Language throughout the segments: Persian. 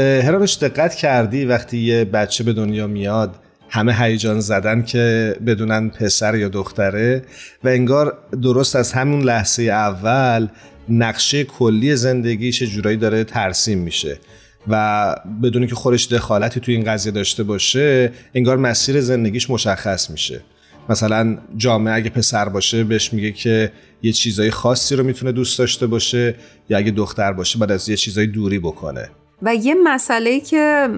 هرانوش دقت کردی وقتی یه بچه به دنیا میاد همه هیجان زدن که بدونن پسر یا دختره و انگار درست از همون لحظه اول نقشه کلی زندگیش جورایی داره ترسیم میشه و بدونی که خودش دخالتی توی این قضیه داشته باشه انگار مسیر زندگیش مشخص میشه. مثلا جامعه اگه پسر باشه بهش میگه که یه چیزای خاصی رو می‌تونه دوست داشته باشه یا اگه دختر باشه بعد از یه چیزای دوری بکنه. و یه مسئله که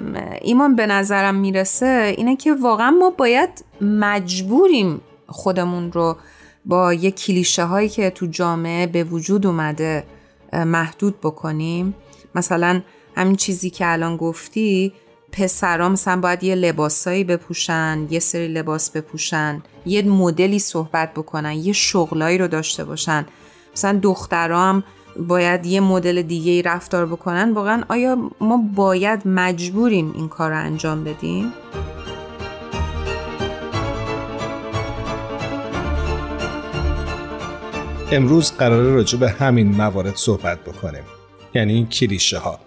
ایمان به نظرم می‌رسه اینه که واقعا ما باید مجبوریم خودمون رو با یه کلیشه هایی که تو جامعه به وجود اومده محدود بکنیم. مثلا همین چیزی که الان گفتی پسرا مثلا باید یه لباسایی بپوشن یه سری لباس بپوشن یه مدلی صحبت بکنن یه شغلایی رو داشته باشن. مثلا دخترها هم باید یه مدل دیگه ای رفتار بکنن واقعا آیا ما باید مجبوریم این کار رو انجام بدیم؟ امروز قراره راجع به همین موارد صحبت بکنیم یعنی این کلیشه ها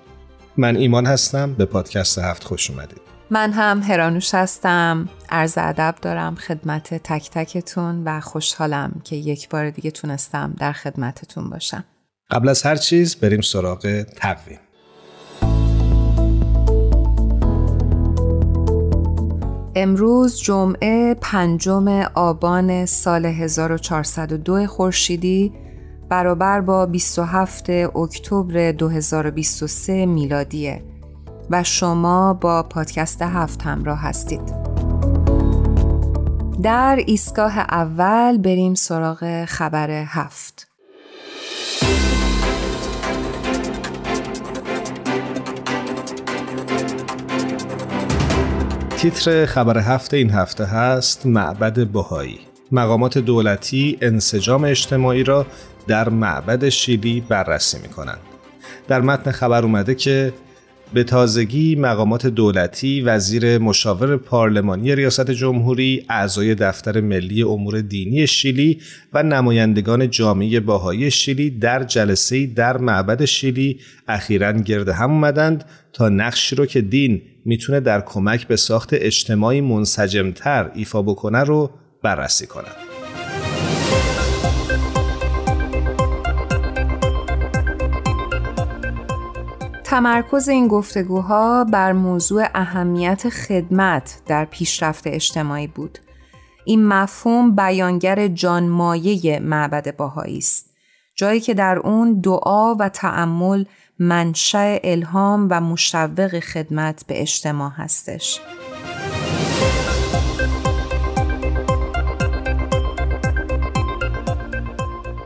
من ایمان هستم به پادکست هفت خوش اومدید. من هم هرانوش هستم. عرض ادب دارم خدمت تک تکتون و خوشحالم که یک بار دیگه تونستم در خدمتتون باشم. قبل از هر چیز بریم سراغ تقویم امروز جمعه پنجم آبان سال 1402 خورشیدی برابر با 27 اکتبر 2023 میلادیه و شما با پادکست هفت همراه هستید. در ایستگاه اول بریم سراغ خبر هفت. تیتر خبر هفته این هفته هست معبد بهایی مقامات دولتی انسجام اجتماعی را در معبد شیلی بررسی می کنند. در متن خبر اومده که به تازگی مقامات دولتی، وزیر مشاور پارلمانی ریاست جمهوری، اعضای دفتر ملی امور دینی شیلی و نمایندگان جامعه باهایی شیلی در جلسه در معبد شیلی اخیرا گرد هم اومدند تا نقشی رو که دین می‌تونه در کمک به ساخت اجتماعی منسجمتر ایفا بکنه رو بررسی کنند. تمرکز این گفتگوها بر موضوع اهمیت خدمت در پیشرفت اجتماعی بود. این مفهوم بیانگر جانمایه معبد باهایی است. جایی که در اون دعا و تعمل منشأ الهام و مشوق خدمت به اجتماع هستش.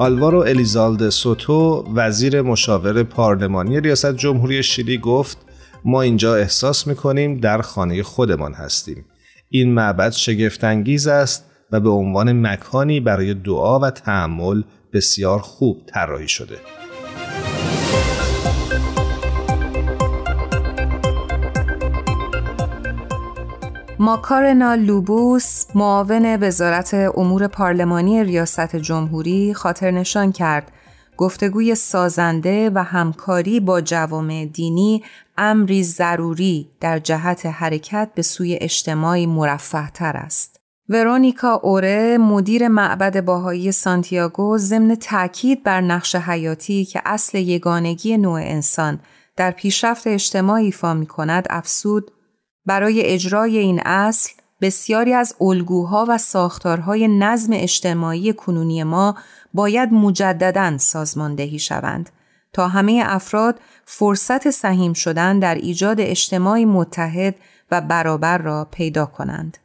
آلوارو الیزالد سوتو وزیر مشاور پارلمانی ریاست جمهوری شیلی گفت ما اینجا احساس می‌کنیم در خانه خودمان هستیم. این معبد شگفتانگیز است و به عنوان مکانی برای دعا و تعمل بسیار خوب طراحی شده. ماکارنا لوبوس معاون وزارت امور پارلمانی ریاست جمهوری خاطر نشان کرد گفتگوی سازنده و همکاری با جوامع دینی امری ضروری در جهت حرکت به سوی اجتماعی مرفه تر است. ورونیکا اوره مدیر معبد باهایی سانتیاگو ضمن تاکید بر نقش حیاتی که اصل یگانگی نوع انسان در پیشرفت اجتماعی ایفا می کند افسود برای اجرای این اصل بسیاری از الگوها و ساختارهای نظم اجتماعی کنونی ما باید مجددا سازماندهی شوند تا همه افراد فرصت سهیم شدن در ایجاد اجتماعی متحد و برابر را پیدا کنند.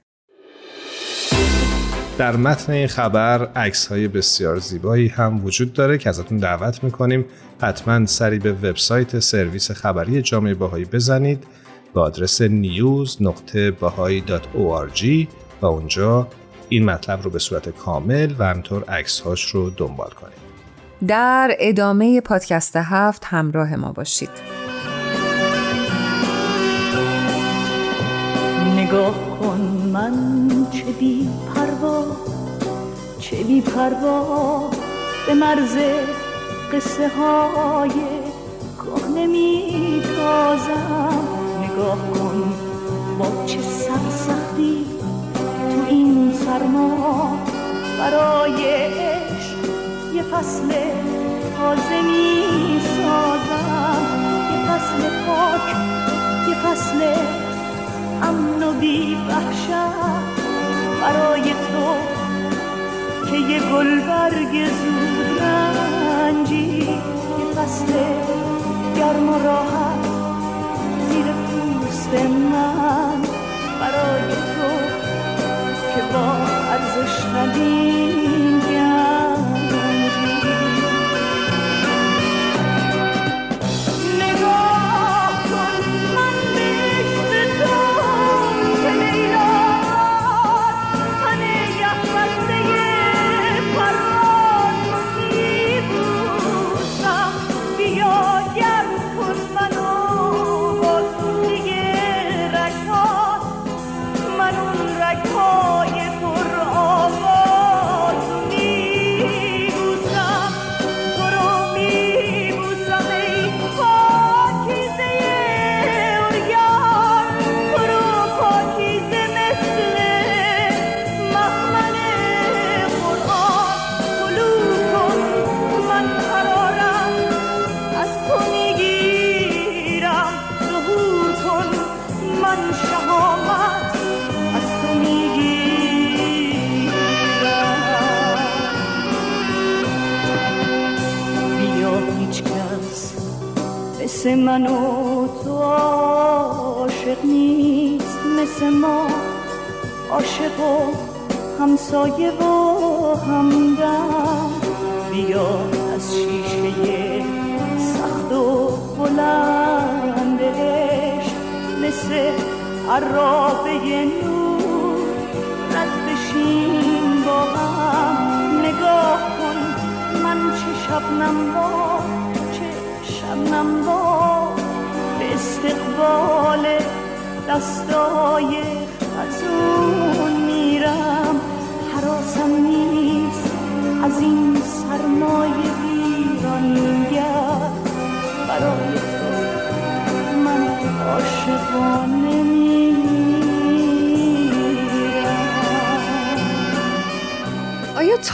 در متن این خبر عکس های بسیار زیبایی هم وجود داره که ازتون دعوت می‌کنیم حتما سری به وبسایت سرویس خبری جامعه باهایی بزنید به آدرس news.bahai.org و اونجا این مطلب رو به صورت کامل و همطور عکس هاش رو دنبال کنید. در ادامه پادکست هفت همراه ما باشید. نگاه کن من چه بی پروا چه بی پروا به مرز قصه های کهنه می تازم نگاه کن با چه سرسختی تو این سرما برای عشق یه فصل تازه می سازم یه فصل پاک یه فصل امن و بی برای تو که یه گل برگ زود رنجی. یه فصل گرم و راحت من برای تو که با ارزش ندیم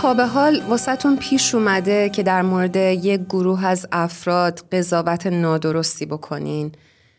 به حال واسهتون پیش اومده که در مورد یک گروه از افراد قضاوت نادرستی بکنین؟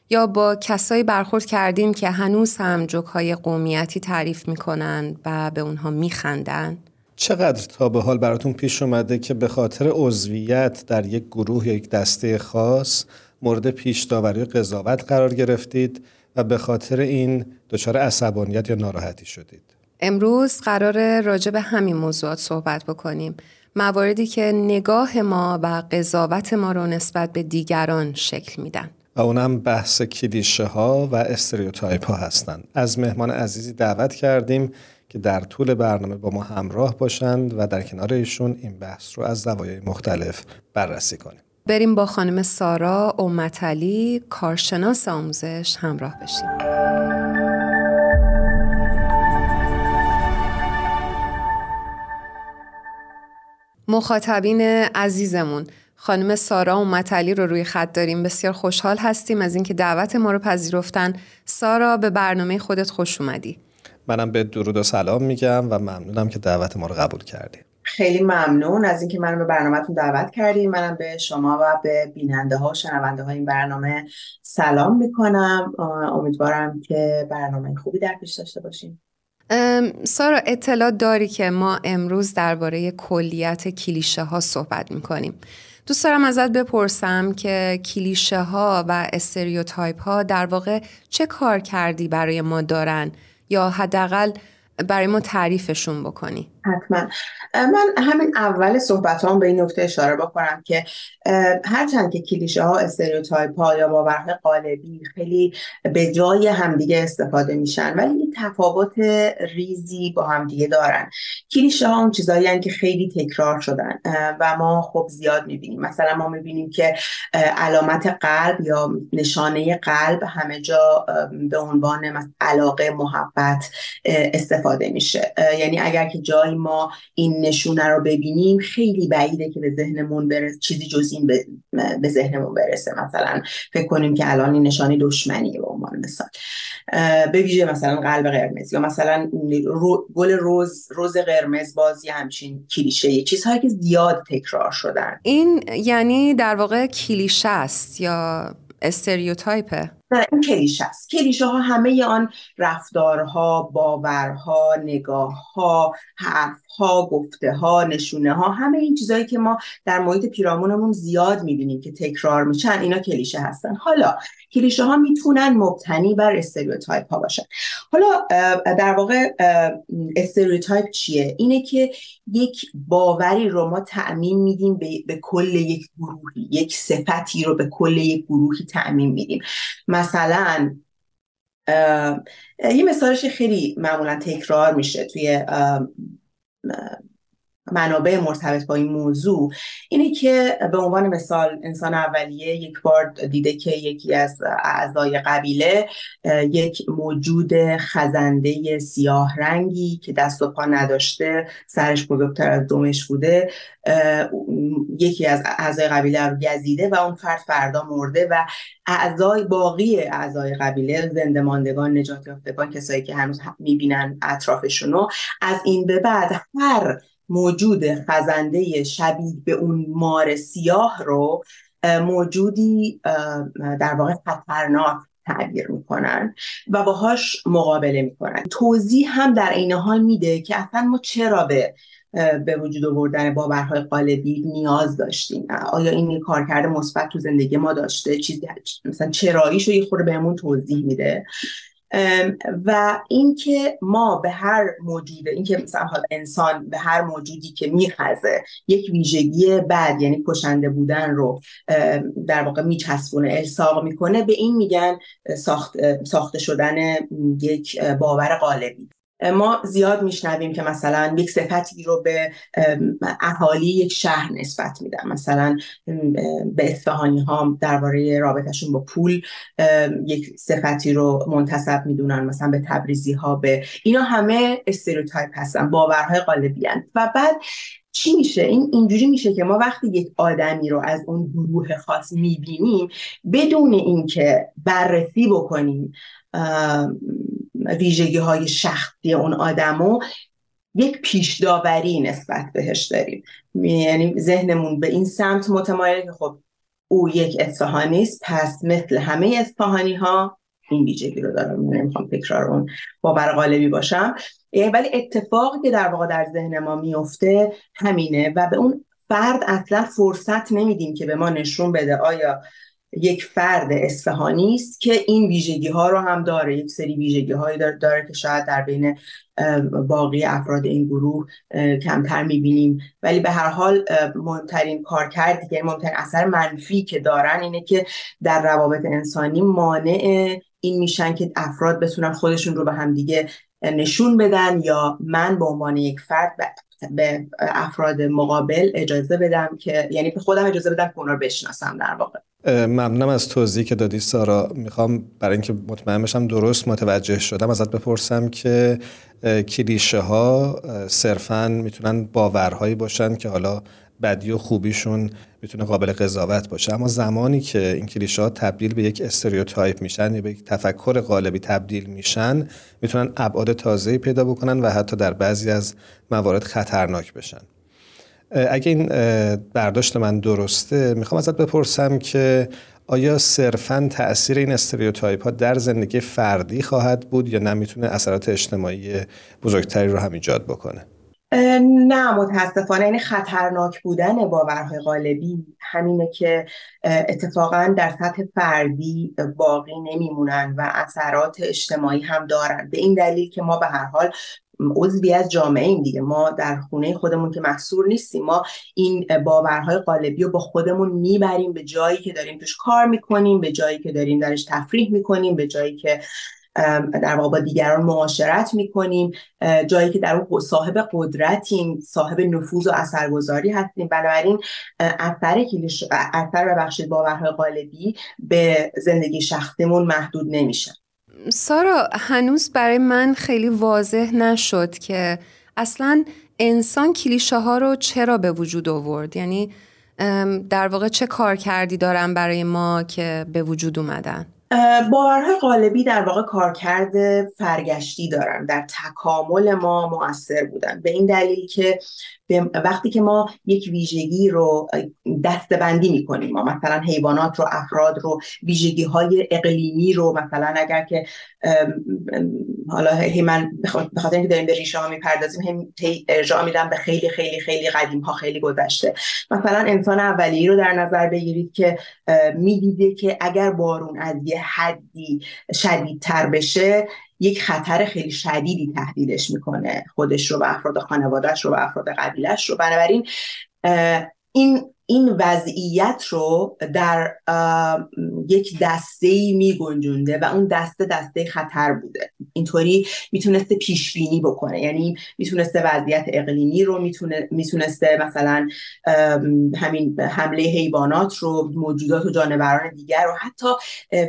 یا با کسایی برخورد کردین که هنوز هم های قومیتی تعریف می‌کنن و به اونها میخندن؟ چقدر تا به حال براتون پیش اومده که به خاطر عضویت در یک گروه یا یک دسته خاص مورد پیش داوری قضاوت قرار گرفتید و به خاطر این دچار عصبانیت یا ناراحتی شدید؟ امروز قرار راجع به همین موضوعات صحبت بکنیم. مواردی که نگاه ما و قضاوت ما رو نسبت به دیگران شکل میدن. و اونم بحث کلیشه ها و استریوتایپ ها هستند. از مهمان عزیزی دعوت کردیم که در طول برنامه با ما همراه باشند و در کنار ایشون این بحث رو از زوایای مختلف بررسی کنیم. بریم با خانم سارا اومتلی کارشناس آموزش همراه بشیم. مخاطبین عزیزمون. خانم سارا اومتلی رو روی خط داریم. بسیار خوشحال هستیم از اینکه دعوت ما رو پذیرفتن. سارا به برنامه خودت خوش اومدی. منم به درود و سلام میگم و ممنونم که دعوت ما رو قبول کردیم خیلی ممنون از اینکه منو به برنامهتون دعوت کردیم منم به شما و به بیننده ها و شنونده ها این برنامه سلام می‌کنم. امیدوارم که برنامه خوبی در پیش داشته باشیم. سارا اطلاع داری که ما امروز درباره کلیت کلیشه ها صحبت می‌کنیم. دوست دارم ازت بپرسم که کلیشه ها و stereotype ها در واقع چه کارکردی برای ما دارن یا حداقل برای ما تعریفشون بکنی. حتما. من همین اول صحبت هم به این نکته اشاره بکنم که هرچند که کلیشه ها stereotype ها یا باورهای قالبی خیلی به جای همدیگه استفاده میشن ولی این تفاوت ریزی با همدیگه دارن. کلیشه ها اون چیزایی که خیلی تکرار شدن و ما خب زیاد می‌بینیم. مثلا ما می‌بینیم که علامت قلب یا نشانه قلب همه جا به عنوان علاقه محبت استفاده میشه. یعنی اگر که ما این نشونه رو ببینیم خیلی بعیده که به ذهنمون برسه چیزی جز این به ذهنمون برسه. مثلا فکر کنیم که الان این نشانه دشمنیه به عنوان مثال. به ویژه مثلا قلب قرمز یا مثلا گل روز روز قرمز بازی همچین کلیشه چیزهایی که زیاد تکرار شدن. این یعنی در واقع کلیشه است یا استریوتایپه؟ نه این کلیشه است. کلیشه ها همه آن رفتارها باورها نگاهها حرفها گفته ها نشونه ها همه این چیزهایی که ما در محیط پیرامونمون زیاد می‌بینیم که تکرار میشن اینا کلیشه هستن. حالا کلیشه ها می‌تونن مبتنی بر stereotype ها باشن. حالا در واقع stereotype چیه؟ اینه که یک باوری رو ما تعمیم میدیم به, به کل یک گروهی یک صفتی رو به کل یک گروهی تعمیم میدیم. مثلا یه مثالش خیلی معمولا تکرار میشه توی منابع مرتبط با این موضوع اینه که به عنوان مثال انسان اولیه یک بار دیده که یکی از اعضای قبیله یک موجود خزنده سیاه رنگی که دست و پا نداشته سرش بزرگتر از دومش بوده یکی از اعضای قبیله رو گزیده و اون فرد فردا مرده و اعضای باقی اعضای قبیله زنده ماندگان نجات یافتگان کسایی که هنوز می‌بینن اطرافشونو از این به بعد هر موجود خزنده شبیه به اون مار سیاه رو موجودی در واقع خطرناک تعبیر می‌کنن و باهاش مقابله می‌کنن. توضیح هم در عین حال میده که اصلا ما چرا به به وجود آوردن باورهای قالبی نیاز داشتیم. آیا این کارکرد مثبت تو زندگی ما داشته؟ چیزی مثلا چراییش رو یه خورده بهمون توضیح میده. و اینکه ما به هر موجود اینکه مثلا انسان به هر موجودی که میخزه یک ویژگی بد یعنی کشنده بودن رو در واقع میچسبونه الساق می‌کنه به این میگن ساخت ساخته شدن یک باور قالبی ما زیاد میشنویم که مثلا یک صفتی رو به اهالی یک شهر نسبت میدن. مثلا به اصفهانی ها درباره رابطهشون با پول یک صفتی رو منتصب می‌دونن. مثلا به تبریزی ها به اینا همه استریوتایپ هستن باورهای قالبی و بعد چی میشه؟ این اینجوری میشه که ما وقتی یک آدمی رو از اون گروه خاص می‌بینیم بدون اینکه بررسی بکنیم ویژگی های شخصی اون آدمو یک پیش داوری نسبت بهش داریم. یعنی ذهنمون به این سمت متمایل که خب او یک اصفهانی است پس مثل همه اصفهانی ها این ویژگی رو دارم. نمی‌خوام تکرار اون باور غالبی باشم. ولی اتفاقی که در واقع در ذهن ما میفته همینه و به اون فرد اصلا فرصت نمیدیم که به ما نشون بده. آیا یک فرد اصفهانی است که این ویژگی ها رو هم داره. یک سری ویژگی هایی داره, که شاید در بین باقی افراد این گروه کمتر می‌بینیم. ولی به هر حال مهمترین کار کردی که مهمترین اثر منفی که دارن اینه که در روابط انسانی مانع این میشن که افراد بتونن خودشون رو به همدیگه نشون بدن یا من به عنوان یک فرد به افراد مقابل اجازه بدم که یعنی به خودم اجازه بدم که اونا رو بشناسم در واقع. ممنونم از توضیحی که دادی سارا. می‌خوام برای اینکه مطمئن بشم درست متوجه شدم ازت بپرسم که کلیشه ها صرفا می‌تونن باورهایی باشن که حالا بدی و خوبیشون می‌تونه قابل قضاوت باشه. اما زمانی که این کلیشه تبدیل به یک stereotype میشن یا به یک تفکر قالبی تبدیل میشن می‌تونن ابعاد تازه‌ای پیدا بکنن و حتی در بعضی از موارد خطرناک بشن. اگه این برداشت من درسته می‌خوام ازت بپرسم که آیا صرفا تاثیر این stereotype ها در زندگی فردی خواهد بود یا نمی‌تونه اثرات اجتماعی بزرگتری رو هم ایجاد بکنه؟ نه متاسفانه. این خطرناک بودن باورهای غالبی همینه که اتفاقا در سطح فردی باقی نمیمونن و اثرات اجتماعی هم دارن. به این دلیل که ما به هر حال عضوی از جامعه ایم دیگه. ما در خونه خودمون که محصور نیستیم ما این باورهای قالبی رو با خودمون می‌بریم به جایی که داریم توش کار می‌کنیم به جایی که داریم درش تفریح می‌کنیم به جایی که در واقع با دیگران معاشرت می‌کنیم. جایی که در اون صاحب قدرتیم صاحب نفوذ و اثرگذاری هستیم. بنابراین اثر کلیش اثر ببخشید باورهای قالبی به زندگی شخصیمون محدود نمیشه. سارا هنوز برای من خیلی واضح نشد که اصلا انسان کلیشه ها رو چرا به وجود آورد؟ یعنی در واقع چه کار کردی دارن برای ما که به وجود اومدن؟ باورهای قالبی در واقع کارکرد فرگشتی دارن در تکامل ما مؤثر بودن. به این دلیل که وقتی که ما یک ویژگی رو دستبندی می‌کنیم ما مثلا حیوانات رو افراد رو ویژگی های اقلیمی رو مثلا اگر که حالا هی من به خاطر اینکه داریم به ریشه ها می‌پردازیم ارجاع میدم به خیلی خیلی خیلی قدیم ها خیلی گذشته. مثلا انسان اولیه رو در نظر بگیرید که می‌دیده که اگر بارون از یه حدی شدیدتر بشه یک خطر خیلی شدیدی تهدیدش می‌کنه خودش رو و افراد خانوادهش رو و افراد قبیلش رو. بنابراین این این وضعیت رو در یک دسته ای می گنجونده و اون دسته دسته خطر بوده. اینطوری می‌تونسته پیش بینی بکنه. یعنی می‌تونسته وضعیت اقلیمی رو می‌تونسته مثلا همین حمله حیوانات رو موجودات و جانوران دیگر رو حتی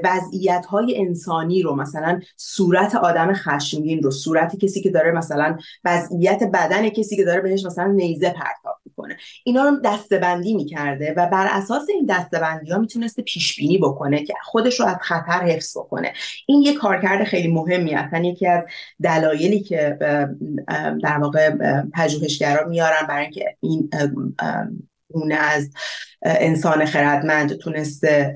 وضعیت های انسانی رو مثلا صورت آدم خشمگین رو صورت کسی که داره مثلا وضعیت بدن کسی که داره بهش مثلا نیزه پرتاب می‌کنه. اینا رو دستبندی می‌کرده و بر اساس این دستبندی ها می‌تونسته پیش بینی بکنه که خودش رو از خطر حفظ بکنه. این یه کارکرد خیلی مهمی اصلا یکی از دلایلی که در واقع پژوهشگرا میارن برای اینکه این گونه از انسان خردمند تونسته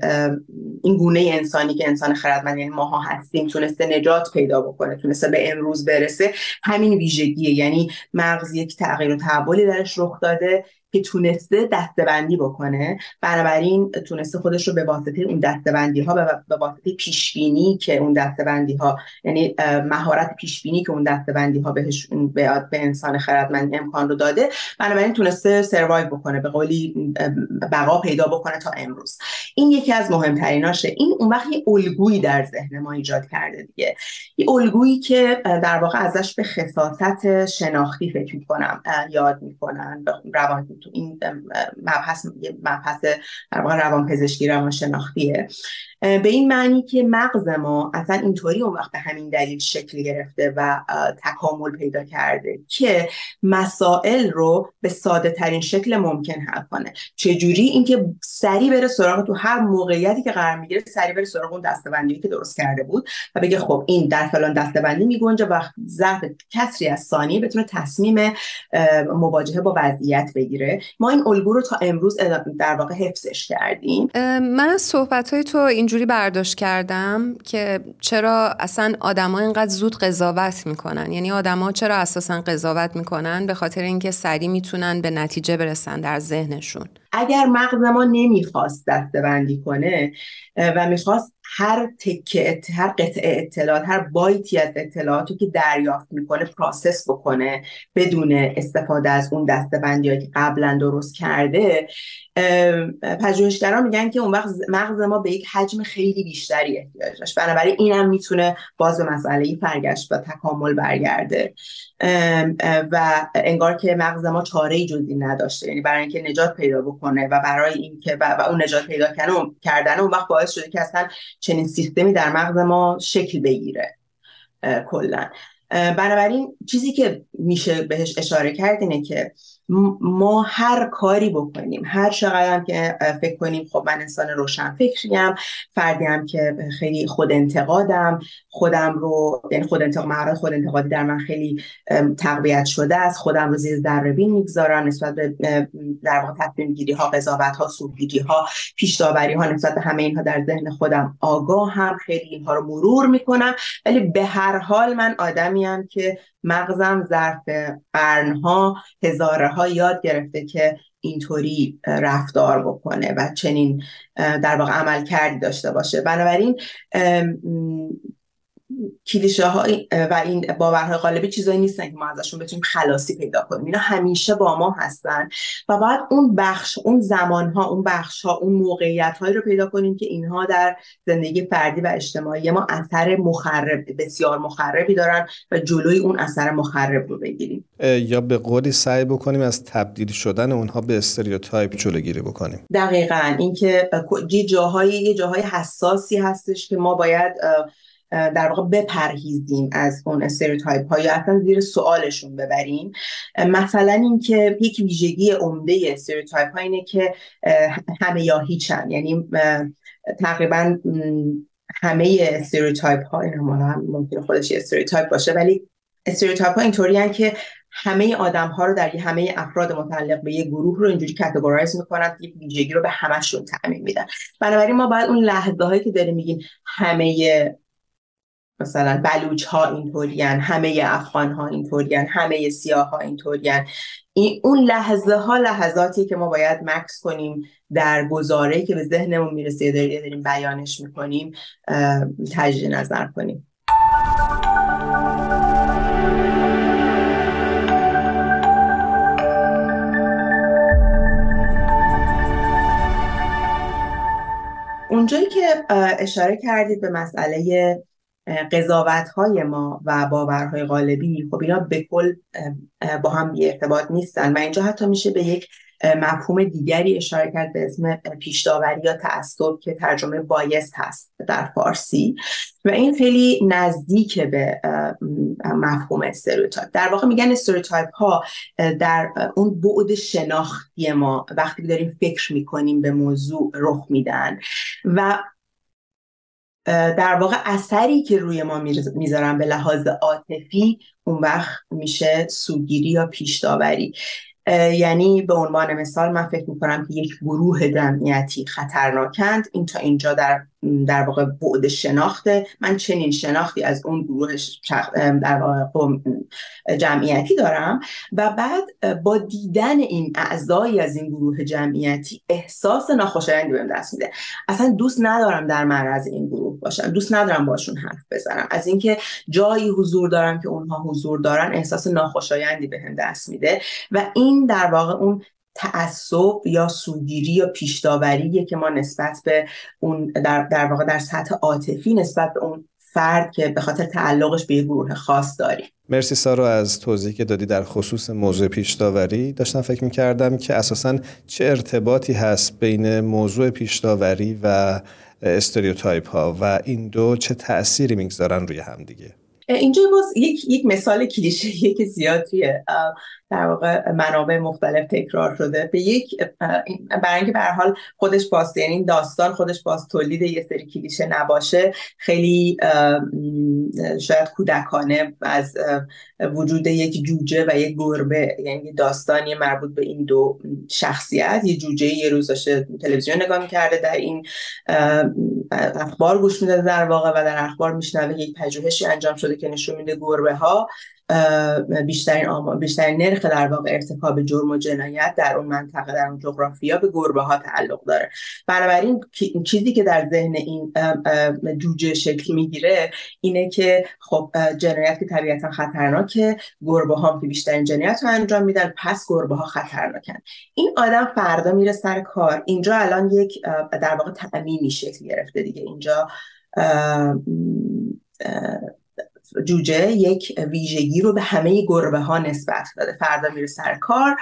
این گونه انسانی که انسان خردمند یعنی ماها هستیم تونسته نجات پیدا بکنه تونسته به امروز برسه همین ویژگیه. یعنی مغز یک تغییر و تحولی درش رخ داده. که تونسته دستبندی بکنه. بنابراین تونسته خودش رو به واسطه اون دستبندی ها به واسطه پیش بینی که اون دستبندی ها یعنی مهارت پیش بینی که اون دستبندی ها بهش به, به انسان خردمند امکان رو داده بنابراین تونسته سروایو بکنه به قولی بقا پیدا بکنه تا امروز. این یکی از مهمتریناشه. این اون وقت یه الگویی در ذهن ما ایجاد کرده دیگه. یه الگویی که در واقع ازش به خصاصت شناختی فکر می‌کنم یاد می‌کنن روان تو این مبحث مبحث در واقع روان پزشکی روان شناختیه به این معنی که مغز ما اصلا اینطوری اون وقت به همین دلیل شکل گرفته و تکامل پیدا کرده که مسائل رو به ساده ترین شکل ممکن حل کنه. چجوری؟ اینکه سری بره سراغ تو هر موقعیتی که قرار می‌گیره سری بره سراغ اون دستبندی که درست کرده بود و بگه خب این در فلان دستبندی میگنجه و ظرف کسری از ثانیه بتونه تصمیم مواجهه با وضعیت بگیره. ما این الگو رو تا امروز در واقع حفظش کردیم. من از صحبت های تو اینجوری برداشت کردم که چرا اصلا آدما اینقدر زود قضاوت می‌کنن. یعنی آدما چرا اساسا قضاوت می‌کنن؟ به خاطر اینکه سریع می‌تونن به نتیجه برسن در ذهنشون. اگر مغز ما نمی‌خواست دستبندی کنه و می‌خواست هر تکه هر قطعه اطلاعات هر بایتی از اطلاعاتی که دریافت می‌کنه پراسس بکنه بدون استفاده از اون دستبندی که قبلا درست کرده. پژوهشگران میگن که اون وقت مغز ما به یک حجم خیلی بیشتری احتیاج داشت. بنابراین اینم می‌تونه باز به مسئله فرگشت و تکامل برگرده. و انگار که مغز ما چاره ای جزی نداشته. یعنی برای اینکه نجات پیدا بکنه و برای اینکه و اون نجات پیدا کردن اون وقت باعث شده که اصلا چنین سیستمی در مغز ما شکل بگیره کلا. بنابراین چیزی که میشه بهش اشاره کرد اینه که ما هر کاری بکنیم هر چقدر که فکر کنیم خب من انسان روشن فکریم فردیم که خیلی خود انتقادم خودم رو یعنی خود انتقاد خود انتقادی در من خیلی تقویت شده است خودم رو زیر ذره بین می‌گذارم نسبت به در واقع تصمیم گیری ها قضاوت ها سوگیری ها پیش ها نسبت به همه اینها در ذهن خودم آگاه هم خیلی اینها رو مرور می‌کنم ولی به هر حال من آدمیم که مغزم ظرف قرنها هزاره ها یاد گرفته که اینطوری رفتار بکنه و چنین در واقع عمل کردی داشته باشه. بنابراین کلیشه ها و این باورهای غالبی چیزایی نیستن که ما ازشون بتونیم خلاصی پیدا کنیم. اینا همیشه با ما هستن و باید اون بخش اون زمان ها اون بخش ها اون موقعیت هایی رو پیدا کنیم که اینها در زندگی فردی و اجتماعی ما اثر مخرب بسیار مخربی دارن و جلوی اون اثر مخرب رو بگیریم. یا به قولی سعی بکنیم از تبدیل شدن اونها به stereotype جلوگیری بکنیم. دقیقا. اینکه جاهای یه جاهای حساسی هستش که ما باید در واقع بپرهیزیم از اون stereotype ها یا اصلا زیر سوالشون ببریم. مثلا اینکه یک ویژگی عمده stereotype ها اینه که همه یا هیچن. یعنی تقریبا همه stereotype ها این هم ممکن خودش stereotype باشه ولی stereotype ها اینطوری که همه آدم ها رو در همه افراد متعلق به یک گروه رو اینجوری categorize می‌کنن یک ویژگی رو به همشون تعمیم میدن. بنابراین ما باید اون لحظه هایی که داریم میگیم همه مثلا بلوچ ها اینطورین همه افغان ها اینطورین همه سیاه ها اینطورین. این اون لحظه ها لحظاتی که ما باید مکس کنیم در گزاره که به ذهنمون می‌رسه داریم, داریم بیانش می‌کنیم تجدید نظر کنیم. اونجایی که اشاره کردید به مسئله قضاوت های ما و باورهای غالبی خب اینا به کل با هم بی ارتباط نیستن. و اینجا حتی میشه به یک مفهوم دیگری اشاره کرد به اسم پیشداوری یا تعصب که ترجمه bias هست در فارسی. و این خیلی نزدیک به مفهوم stereotype. در واقع میگن stereotype ها در اون بعد شناختی ما. وقتی داریم فکر می‌کنیم به موضوع رخ میدن. و در واقع اثری که روی ما می‌ذارن به لحاظ عاطفی اون وقت میشه سوگیری یا پیشداوری. یعنی به عنوان مثال من فکر می‌کنم که یک گروه جمعیتی خطرناکند. این تا اینجا در در واقع بعد شناخته. من چنین شناختی از اون گروه در واقع جمعیتی دارم و بعد با دیدن این اعضایی از این گروه جمعیتی احساس ناخوشایندی بهم دست میده. اصلا دوست ندارم در معرض این گروه باشم. دوست ندارم باشون حرف بزنم. از اینکه جایی حضور دارم که اونها حضور دارن احساس ناخوشایندی بهم دست میده و این در واقع اون تعصب یا سوگیری یا پیشداوریه که ما نسبت به اون در, در واقع در سطح عاطفی نسبت به اون فرد که به خاطر تعلقش به یه گروه خاص داریم. مرسی سارا از توضیحی که دادی در خصوص موضوع پیشداوری. داشتم فکر می‌کردم که اساسا چه ارتباطی هست بین موضوع پیشداوری و استریوتایپ ها و این دو چه تأثیری می‌گذارن روی همدیگه اینجا باز یک, یک مثال کلیشه که زیاد توی در واقع منابع مختلف تکرار شده. به یک برای اینکه به حال خودش باز یعنی داستان خودش باز تولید یه سری کلیشه نباشه خیلی شاید کودکانه از وجود یک جوجه و یک گربه یعنی داستانی مربوط به این دو شخصیت. یه جوجه یه روز داشته تلویزیون نگاه می‌کرده در این اخبار گوش میده در واقع و در اخبار میشنوه یک پژوهشی انجام شده که نشون میده گربه ها بیشترین آمار بیشترین نرخ در واقع ارتکاب جرم و جنایت در اون منطقه در اون جغرافیا به گربه ها تعلق داره. بنابراین چیزی که در ذهن این جوجه شکل می‌گیره اینه که خب جنایت که طبیعتا خطرناکه. گربه ها که بیشترین جنایت رو انجام میدن پس گربه ها خطرناکن. این آدم فردا میره سر کار. اینجا الان یک در واقع تعمیمی شکل گرفته دیگه. اینجا جوجه یک ویژگی رو به همه گربه ها نسبت داده. فردا میره سر کار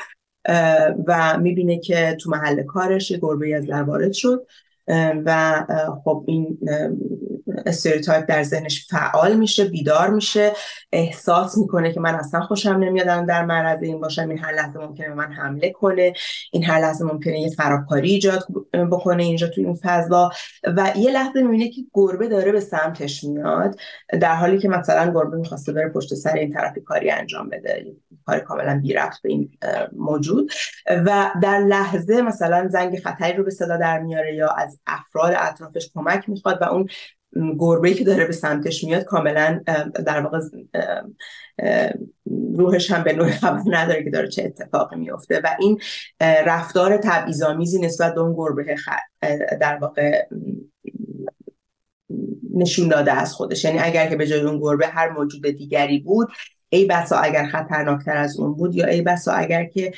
و می‌بینه که تو محل کارش یه گربه از در وارد شد. و خب این استریوتایپ در ذهنش فعال میشه بیدار میشه احساس می‌کنه که من اصلا خوشم نمیادم در معرض این باشم این هر لحظه ممکنه من حمله کنه این هر لحظه ممکنه یه خرابکاری ایجاد بکنه اینجا تو این فضا. و یه لحظه می‌بینه که گربه داره به سمتش میاد در حالی که مثلا گربه می‌خواسته بره پشت سر این طرفی کاری انجام بده کار کاملا بی رفت به این موجود. و در لحظه مثلا زنگ خطری رو به صدا در میاره یا از افراد اطرافش کمک می‌خواد و اون گربه که داره به سمتش میاد کاملا در واقع روحش هم به نوع خبر نداره که داره چه اتفاقی میفته و این رفتار تبعیض‌آمیزی نسبت به اون گربه در واقع نشون داده از خودش. یعنی اگر که به جای اون گربه هر موجود دیگری بود ای بسا اگر خطرناکتر از اون بود یا ای بسا اگر که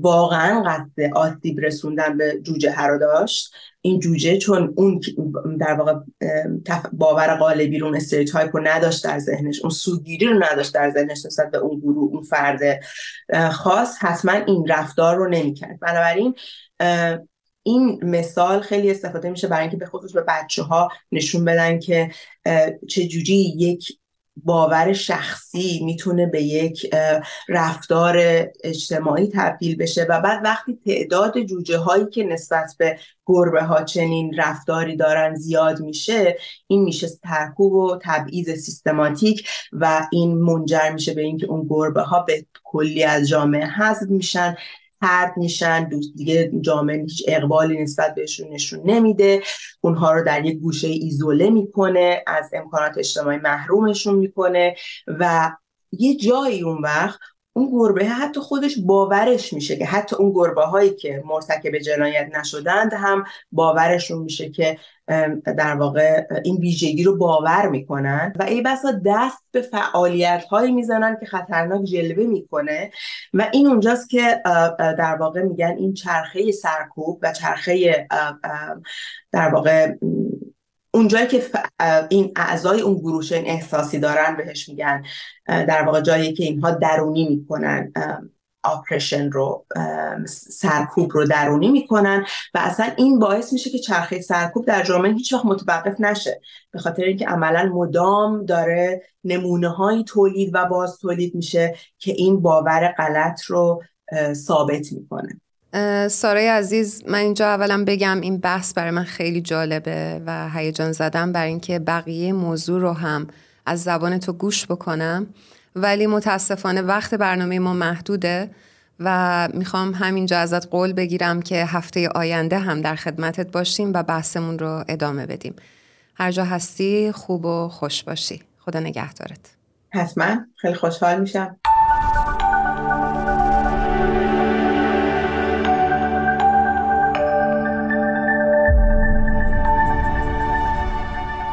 واقعا قصد آسیب رسوندن به جوجه هر داشت. این جوجه چون اون در واقع باور قالبی رو اون stereotype رو نداشت در ذهنش اون سوگیری رو نداشت در ذهنش نسبت به اون گروه اون فرد خاص حتما این رفتار رو نمی‌کرد. بنابراین این مثال خیلی استفاده میشه برای اینکه به خصوص به بچه ها نشون بدن که چه جوری یک باور شخصی می‌تونه به یک رفتار اجتماعی تبدیل بشه و بعد وقتی تعداد جوجه هایی که نسبت به گربه ها چنین رفتاری دارن زیاد میشه این میشه ترکوب و تبعیض سیستماتیک و این منجر میشه به اینکه اون گربه ها به کلی از جامعه حذف میشن. ترد میشن دوست دیگه جامعه هیچ اقبالی نسبت بهشون نشون نمیده. اونها رو در یک گوشه ایزوله می‌کنه از امکانات اجتماعی محرومشون می‌کنه و یه جایی اون وقت اون گربه حتی خودش باورش میشه که حتی اون گربه هایی که مرتکب جنایت نشدند هم باورشون میشه که در واقع این ویژگی رو باور می‌کنن و ای بسا دست به فعالیت هایی می‌زنن که خطرناک جلوه می‌کنه و این اونجاست که در واقع میگن این چرخه سرکوب و چرخه در واقع اونجایی که این اعضای اون گروه این احساسی دارن بهش میگن در واقع جایی که اینها درونی می‌کنن آپریشن رو سرکوب رو درونی می‌کنن و اصلا این باعث میشه که چرخه سرکوب در جامعه هیچ وقت متوقف نشه. به خاطر اینکه عملا مدام داره نمونه هایی تولید و باز تولید میشه که این باور غلط رو ثابت می‌کنه. سارای عزیز من اینجا اولا بگم این بحث برای من خیلی جالبه و هیجان زدم برای اینکه بقیه موضوع رو هم از زبان تو گوش بکنم. ولی متاسفانه وقت برنامه ما محدوده و می‌خوام همینجا ازت قول بگیرم که هفته آینده هم در خدمتت باشیم و بحثمون رو ادامه بدیم. هر جا هستی خوب و خوش باشی. خدا نگهدارت. حتما. خیلی خوشحال میشم.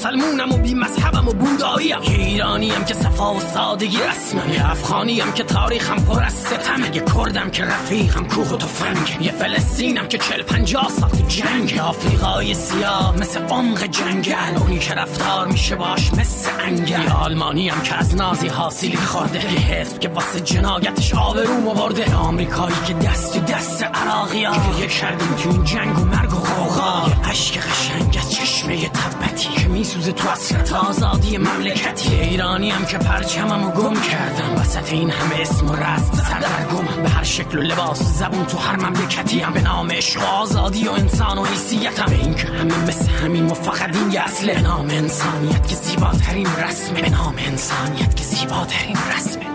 مسلمونم و بی مذهبم و بوداییم یه ایرانیم که صفا و سادگی رسمم یه افغانیم که تاریخم پر از ستم. یه کردم که رفیقم کوه و تفنگ. یه فلسطینم که چل پنجاه سال تو جنگ. آفریقای سیاه مثل عمق جنگل اونی که رفتار میشه باش مثل انگل یه آلمانیم که از نازی حاصلی خورده. یه حزب که واسه جنایتش آبروم برده. آمریکایی که دست دست عراقی ها گریه کردیم تو این جنگ و مرگ غوغا یه عشق قشنگ از چشمه تبتی که میسوزه تو اصلت آزادی مملکتی. ایرانی هم که پرچممو گم کردم. وسط این همه اسم و رست سردرگمم به هر شکل و لباس زبون تو هر مملکتی هم به نام عشق آزادی و انسان و حیثیتم. به این که همه مثل همین و فقط این یه اصله به نام انسانیت که زیباترین رسمه به نام انسانیت که زیباترین رسمه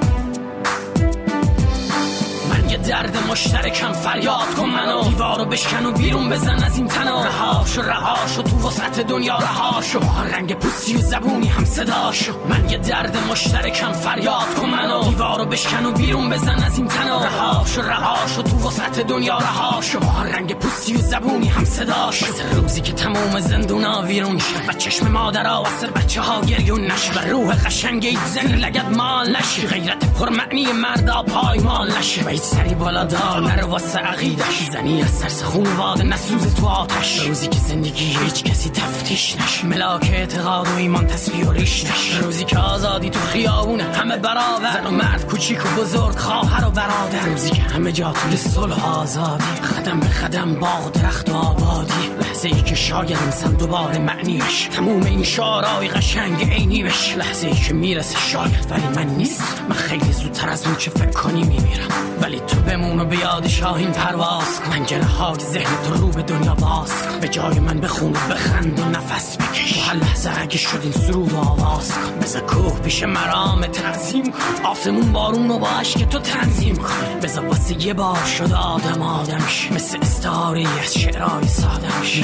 یه درد مشترکم فریاد کن منو. دیوارو بشکن و بیرون بزن از این تنو رهاشو رهاشو تو وسط دنیا رهاشو هر رنگ پوستی و زبونی هم صداشو من یه درد مشترکم فریاد کن منو. دیوارو بشکن و بیرون بزن از این تنو. رهاشو رهاشو تو وسط دنیا رهاشو هر رنگ پوستی و زبونی هم صداشو مثل روزی که تموم زندونا ویرون شد و چشم مادرها واسه بچه ها گریون نشه و روح قشنگ ایت زن لگد مال نشه غیرت پرمعنی مردا پایمال نشه و هیچ سری بالا دار نرو واسه عقیدش. زنی از سرس خونواده نسوز تو آتش. روزی که زندگی هیچ کسی تفتیش نش ملاک اعتقاد و ایمان تصویر و ریش نش روزی که آزادی تو خیابون همه برابر. زن و مرد کوچیک و بزرگ خواهر و برادر. روزی که همه جا طول صلح آزادی. قدم به قدم باغ درخت و آبادی. لحظه ای که شاید انسان دوباره معنیش. تموم این شعرهای قشنگ عینی بش لحظه ای که می‌رسه شاید ولی من نیست. من خیلی زودتر از اون چه فکر کنی میمیرم. ولی تو بمون و به یاد شاهین پرواز کن. پنجره های ذهن تو رو به دنیا باز. به جای من بخون و بخند و نفس بکش. هر لحظه اگه شد این سرود و آواز بزا کوه پیش مرام تنظیم آسمون بارون و با عشق تو تنظیم کن. بزا واسه یه بار شد آدم آدمش. مثل استعاری از شعرهای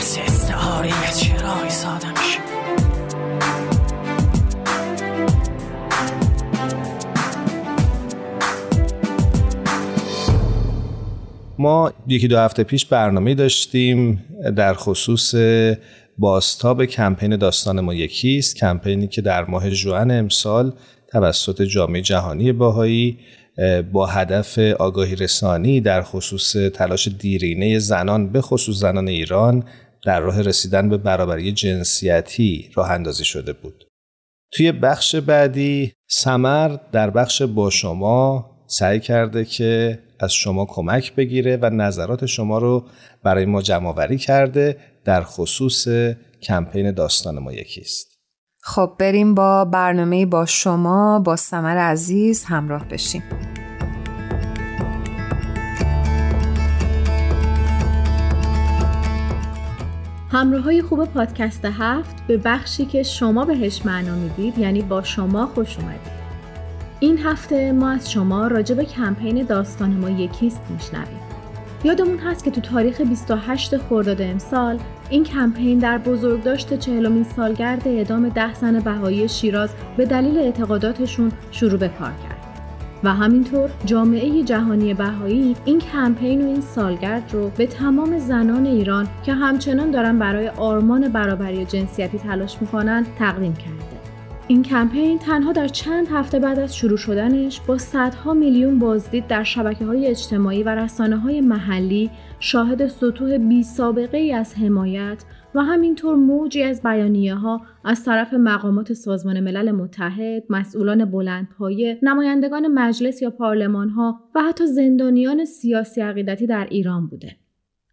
مثل استعاری از شعرهای سادمش ما یکی دو هفته پیش برنامه داشتیم در خصوص باستاب کمپین داستان ما یکیست کمپینی که در ماه ژوئن امسال توسط جامعه جهانی باهایی با هدف آگاهی رسانی در خصوص تلاش دیرینه زنان به خصوص زنان ایران در راه رسیدن به برابری جنسیتی راه اندازی شده بود. توی بخش بعدی سمر در بخش با شما سعی کرده که از شما کمک بگیره و نظرات شما رو برای ما جمع کرده در خصوص کمپین داستان ما یکیست. خب بریم با برنامه با شما با سمر عزیز همراه بشیم. همراه های خوب پادکست هفت به بخشی که شما بهش معنا می‌دید یعنی با شما خوش اومدید. این هفته ما از شما راجع به کمپین داستان ما یکیست میشنویم. یادمون هست که تو تاریخ 28 خرداد امسال این کمپین در بزرگداشت چهلمین سالگرد اعدام ده زن بهایی شیراز به دلیل اعتقاداتشون شروع به کار کرد. و همینطور جامعه جهانی بهایی این کمپین و این سالگرد رو به تمام زنان ایران که همچنان دارن برای آرمان برابری جنسیتی تلاش می‌کنن تقدیم کرده. این کمپین تنها در چند هفته بعد از شروع شدنش با صدها میلیون بازدید در شبکه های اجتماعی و رسانه های محلی شاهد سطوح بی سابقه ای از حمایت و همینطور موجی از بیانیه ها از طرف مقامات سازمان ملل متحد، مسئولان بلندپایه، نمایندگان مجلس یا پارلمان ها و حتی زندانیان سیاسی عقیدتی در ایران بوده.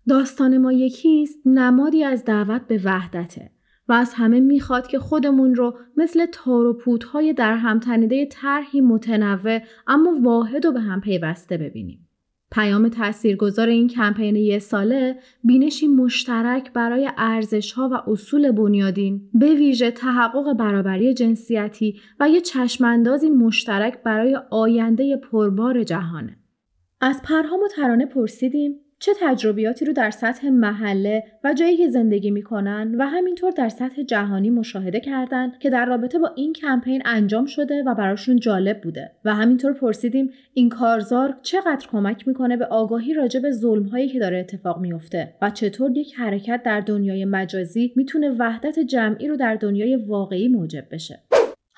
داستان ما یکیست نمادی از دعوت به وحدته و از همه می‌خواد که خودمون رو مثل تار و پودهای در هم تنیده طرحی متنوع اما واحد و به هم پیوسته ببینیم. پیام تاثیرگذار این کمپین یه ساله بینشی مشترک برای ارزشها و اصول بنیادین به ویژه تحقق برابری جنسیتی و یه چشماندازی مشترک برای آینده پربار جهانه. از پرهام و ترانه پرسیدیم چه تجربیاتی رو در سطح محله و جایی که زندگی می‌کنن و همینطور در سطح جهانی مشاهده کردن که در رابطه با این کمپین انجام شده و براشون جالب بوده. و همینطور پرسیدیم این کارزار چقدر کمک می‌کنه به آگاهی راجع به ظلمهایی که داره اتفاق میفته و چطور یک حرکت در دنیای مجازی می‌تونه وحدت جمعی رو در دنیای واقعی موجب بشه؟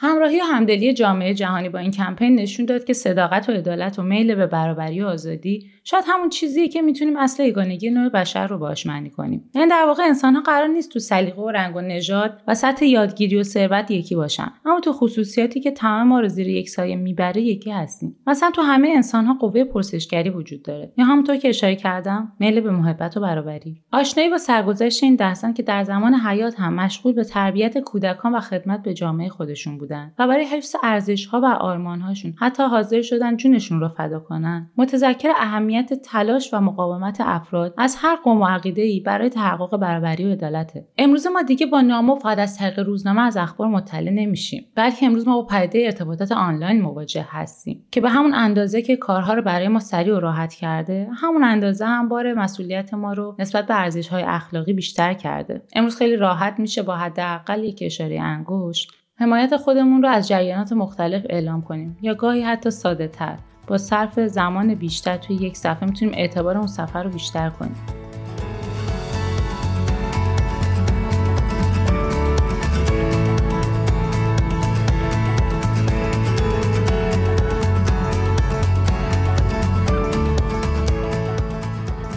همراهی و همدلی جامعه جهانی با این کمپین نشون داد که صداقت و عدالت و میل به برابری و آزادی شاید همون چیزیه که می‌تونیم اصل یگانگی نوع بشر رو باش معنی کنیم. یعنی در واقع انسان ها قرار نیست تو سلیقه و رنگ و نژاد و سطح یادگیری و ثروت یکی باشن. اما تو خصوصیاتی که تمام ما رو زیر یک سایه می‌بره یکی هستیم. مثلا تو همه انسان ها قوه پرسشگری وجود داره. یا همونطور که اشاره کردم میل به محبت و برابری. آشنایی با سرگذشت این دهستان که در زمان حیات هم مشغول به تربیت کودکان و خدمت به جامعه خودشون بودن و برای حفظ ارزش ها و آرمان هاشون حتی حاضر شدن جونشون رو فدا کنن. متذکر اهمیت تلاش و مقاومت افراد از هر قوم و عقیده ای برای تحقق برابری و عدالته امروز ما دیگه با نامه فقط از طریق روزنامه از اخبار مطلع نمیشیم بلکه امروز ما با پدیده ارتباطات آنلاین مواجه هستیم که به همون اندازه که کارها رو برای ما سریع و راحت کرده همون اندازه هم بار مسئولیت ما رو نسبت به ارزش های اخلاقی بیشتر کرده. امروز خیلی راحت میشه با حداقل یک اشاره انگشت حمایت خودمون رو از جریانات مختلف اعلام کنیم. یا گاهی حتی ساده تر با صرف زمان بیشتر توی یک صفحه می‌تونیم اعتبار اون صفحه رو بیشتر کنیم.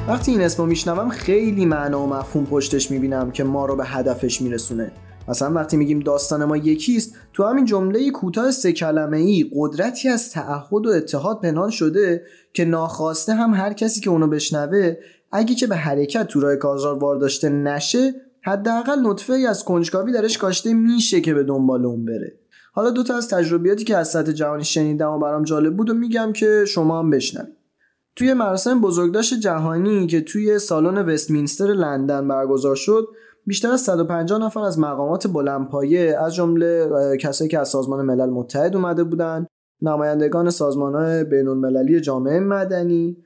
وقتی این اسمو میشنوم خیلی معنا و مفهوم پشتش می‌بینم که ما رو به هدفش میرسونه. مثلا وقتی میگیم داستان ما یکیست تو همین جمله کوتاه سه کلمه ای قدرتی از تعهد و اتحاد پنهان شده که ناخواسته هم هر کسی که اونو بشنوه اگه که به حرکت تو راه کارزار وارداشته نشه حداقل نطفه ای از کنجکاوی درش کاشته میشه که به دنبال اون بره. حالا دوتا از تجربیاتی که از سطح جهانی شنیدم و برام جالب بود و میگم که شما هم بشنوید. توی مراسم بزرگداشت جهانی که توی سالن وستمینستر لندن برگزار شد بیشتر از 150 نفر از مقامات بلندپایه از جمله کسایی که از سازمان ملل متحد اومده بودن نمایندگان سازمانهای بین المللی جامعه مدنی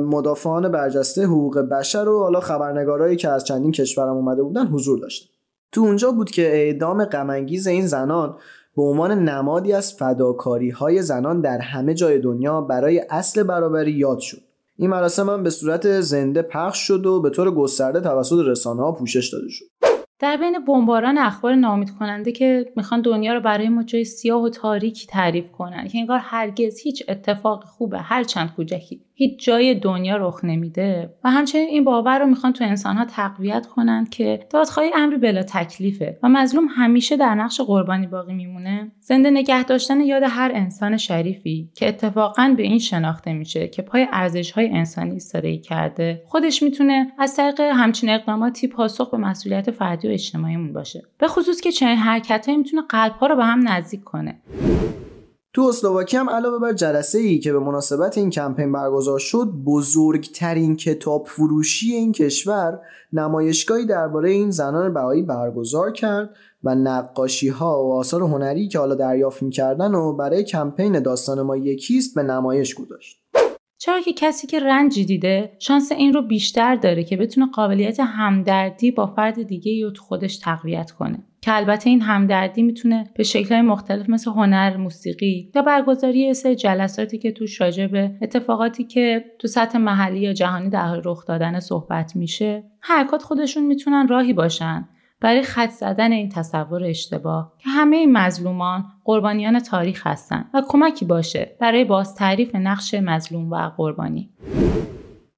مدافعان برجسته حقوق بشر و حالا خبرنگارایی که از چندین کشورم اومده بودن حضور داشتن. تو اونجا بود که اعدام غمانگیز این زنان به عنوان نمادی از فداکاری های زنان در همه جای دنیا برای اصل برابری یاد شد. این مراسم هم به صورت زنده پخش شد و به طور گسترده توسط رسانه ها پوشش داده شد. در بین بمباران اخبار نامید کننده که می‌خوان دنیا رو برای ما جای سیاه و تاریکی تعریف کنن که انگار هرگز هیچ اتفاق خوبه هر چند هیچ جای دنیا رخ نمیده و همچنین این باور رو می‌خوان تو انسانها تقویت کنند که دادخواهی امری بلا تکلیفه و مظلوم همیشه در نقش قربانی باقی میمونه. زنده نگه داشتن یاد هر انسان شریفی که اتفاقا به این شناخته میشه که پای ارزش های انسانی ایستادگی کرده. خودش می‌تونه از طریق همچین اقداماتی پاسخ به مسئولیت فردی و اجتماعیمون باشه. به خصوص که چنین حرکتهایی می‌تونه قلبها رو به هم نزدیک کنه. تو اسلواکی هم علاوه بر جلسه ای که به مناسبت این کمپین برگزار شد بزرگترین کتاب فروشی این کشور نمایشگاهی درباره این زنان بهایی برگزار کرد و نقاشی ها و آثار هنری که حالا دریافت می‌کردن و برای کمپین داستان ما یکیست به نمایش گذاشت. چرا که کسی که رنجی دیده شانس این رو بیشتر داره که بتونه قابلیت همدردی با فرد دیگه رو تو خودش تقویت کنه. که البته این همدردی می‌تونه به شکلهای مختلف مثل هنر، موسیقی یا برگزاری سه جلساتی که توش راجع به اتفاقاتی که تو سطح محلی یا جهانی در حال رخ دادن صحبت میشه حرکات خودشون می‌تونن راهی باشن برای خط زدن این تصور اشتباه که همه این مظلومان قربانیان تاریخ هستند و کمکی باشه برای باز تعریف نقش مظلوم و قربانی.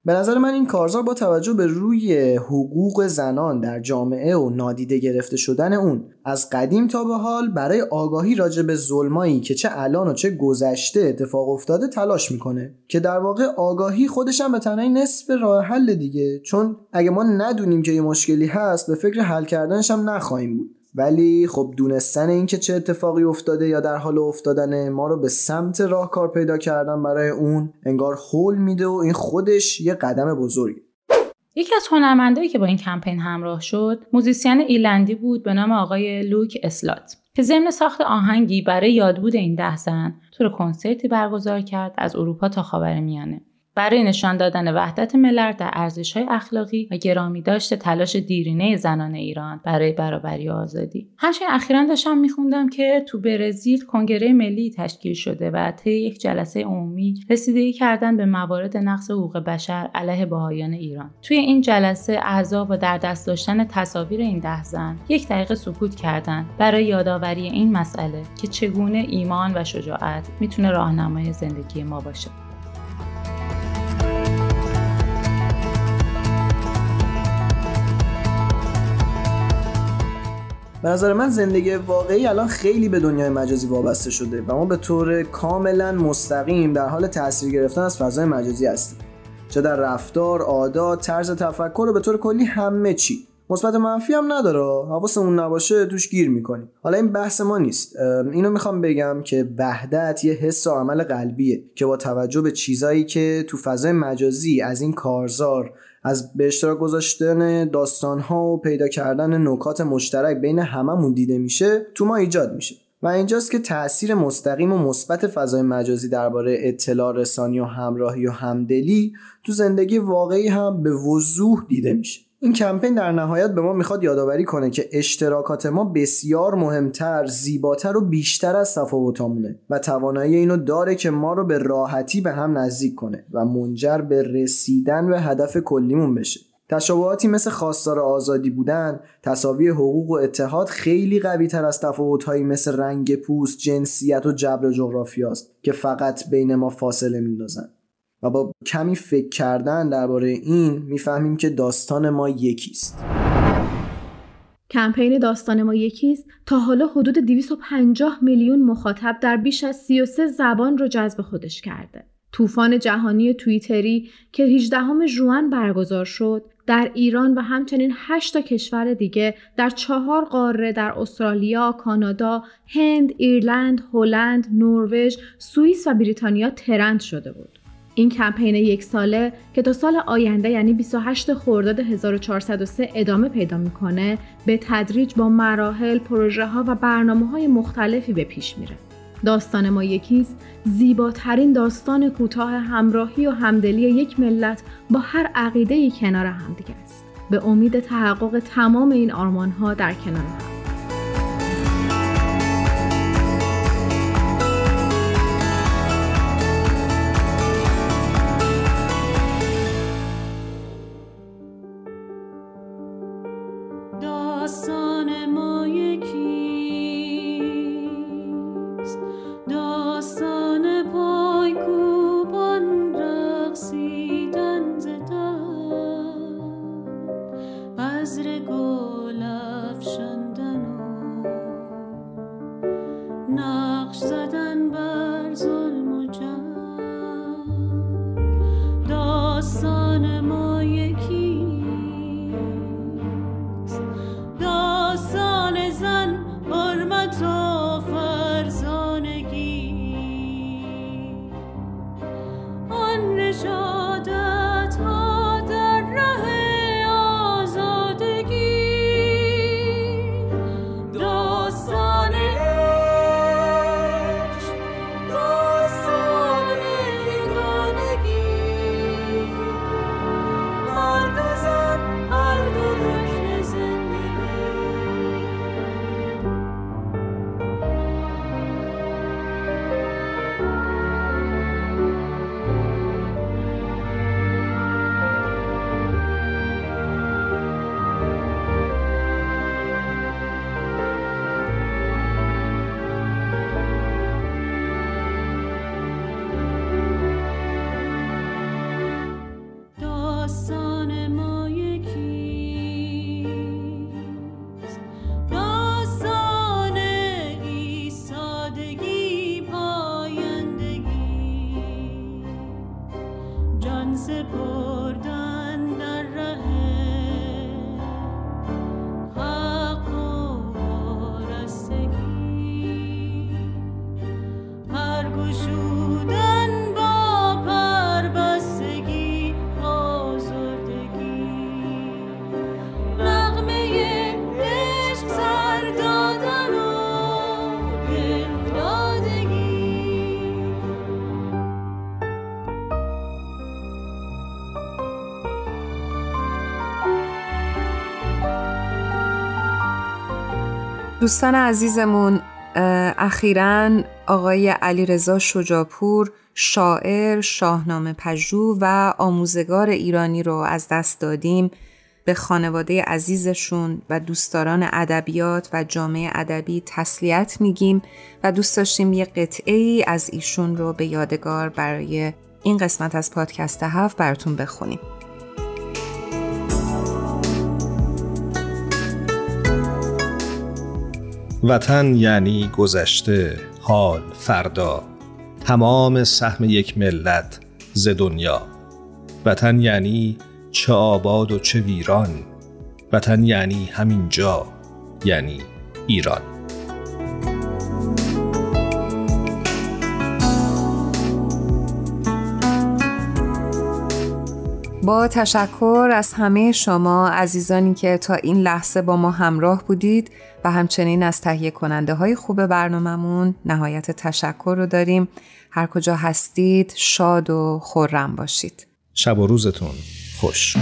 به نظر من این کارزار با توجه به روی حقوق زنان در جامعه و نادیده گرفته شدن اون از قدیم تا به حال برای آگاهی راجع به ظلمایی که چه الان و چه گذشته اتفاق افتاده تلاش می‌کنه. که در واقع آگاهی خودش هم به تنهایی نصف راه حل دیگه. چون اگه ما ندونیم که یه مشکلی هست به فکر حل کردنش هم نخواهیم بود. ولی خب دونستن اینکه چه اتفاقی افتاده یا در حال افتادن ما رو به سمت راهکار پیدا کردن برای اون انگار هل میده و این خودش یه قدم بزرگی یکی از هنرمندایی که با این کمپین همراه شد موزیسین ایرلندی بود به نام آقای لوک اسلات که ضمن ساخت آهنگی برای یادبود این ده زن تور کنسرتی برگزار کرد از اروپا تا خاورمیانه. برای نشان دادن وحدت ملل در ارزش‌های اخلاقی و گرامی داشته تلاش دیرینه زنان ایران برای برابری و آزادی. همچنین اخیرا داشتم میخوندم که تو برزیل کنگره ملی تشکیل شده و طی یک جلسه عمومی رسیدگی کردن به موارد نقض حقوق بشر علیه بهایان ایران. توی این جلسه اعضا و در دست داشتن تصاویر این ده زن یک دقیقه سکوت کردند برای یادآوری این مسئله که چگونه ایمان و شجاعت می‌تونه راهنمای زندگی ما باشه. به نظر من زندگی واقعی الان خیلی به دنیای مجازی وابسته شده و ما به طور کاملا مستقیم در حال تاثیر گرفتن از فضای مجازی هستیم. چه در رفتار، عادات، طرز تفکر و به طور کلی همه چی. مثبت منفی هم نداره. حواسمون نباشه توش گیر می‌کنیم. حالا این بحث ما نیست. اینو می‌خوام بگم که وحدت یه حس و عمل قلبیه که با توجه به چیزایی که تو فضای مجازی از این کارزار از به اشتراک گذاشتن داستان ها و پیدا کردن نکات مشترک بین هممون دیده میشه تو ما ایجاد میشه. و اینجاست که تاثیر مستقیم و مثبت فضای مجازی درباره اطلاع رسانی و همراهی و همدلی تو زندگی واقعی هم به وضوح دیده میشه. این کمپین در نهایت به ما می‌خواد یادآوری کنه که اشتراکات ما بسیار مهمتر، زیباتر و بیشتر از تفاوتامونه و توانایی اینو داره که ما رو به راحتی به هم نزدیک کنه و منجر به رسیدن به هدف کلیمون بشه. تشابهاتی مثل خواستار آزادی بودن، تصاوی حقوق و اتحاد خیلی قوی تر از تفاوتهایی مثل رنگ پوست، جنسیت و جبر جغرافیاست که فقط بین ما فاصله میندازن. و با کمی فکر کردن درباره این می‌فهمیم که داستان ما یکیست. کمپین داستان ما یکیست تا حالا حدود 250 میلیون مخاطب در بیش از 33 زبان رو جذب خودش کرده. طوفان جهانی توییتری که 18 ژوئن برگزار شد در ایران و همچنین 8 تا کشور دیگه در چهار قاره در استرالیا، کانادا، هند، ایرلند، هلند، نروژ، سوئیس و بریتانیا ترند شده بود. این کمپین یک ساله که تا سال آینده یعنی 28 خرداد 1403 ادامه پیدا می‌کنه به تدریج با مراحل، پروژه ها و برنامه های مختلفی به پیش میره. داستان ما یکیست زیباترین داستان کوتاه همراهی و همدلی یک ملت با هر عقیده کنار همدیگه است. به امید تحقق تمام این آرمان ها در کنار هم. دوستان عزیزمون اخیرا آقای علی رضا شجاپور شاعر، شاهنامه پژوه و آموزگار ایرانی رو از دست دادیم به خانواده عزیزشون و دوستداران ادبیات و جامعه ادبی تسلیت میگیم و دوست داشتیم یه قطعه ای از ایشون رو به یادگار برای این قسمت از پادکست هفت براتون بخونیم. وطن یعنی گذشته، حال، فردا. تمام سهم یک ملت ز دنیا. وطن یعنی چه آباد و چه ویران. وطن یعنی همین جا یعنی ایران. با تشکر از همه شما عزیزانی که تا این لحظه با ما همراه بودید و همچنین از تهیه کننده های خوب برنامهمون نهایت تشکر رو داریم. هر کجا هستید شاد و خورم باشید. شب و روزتون خوش.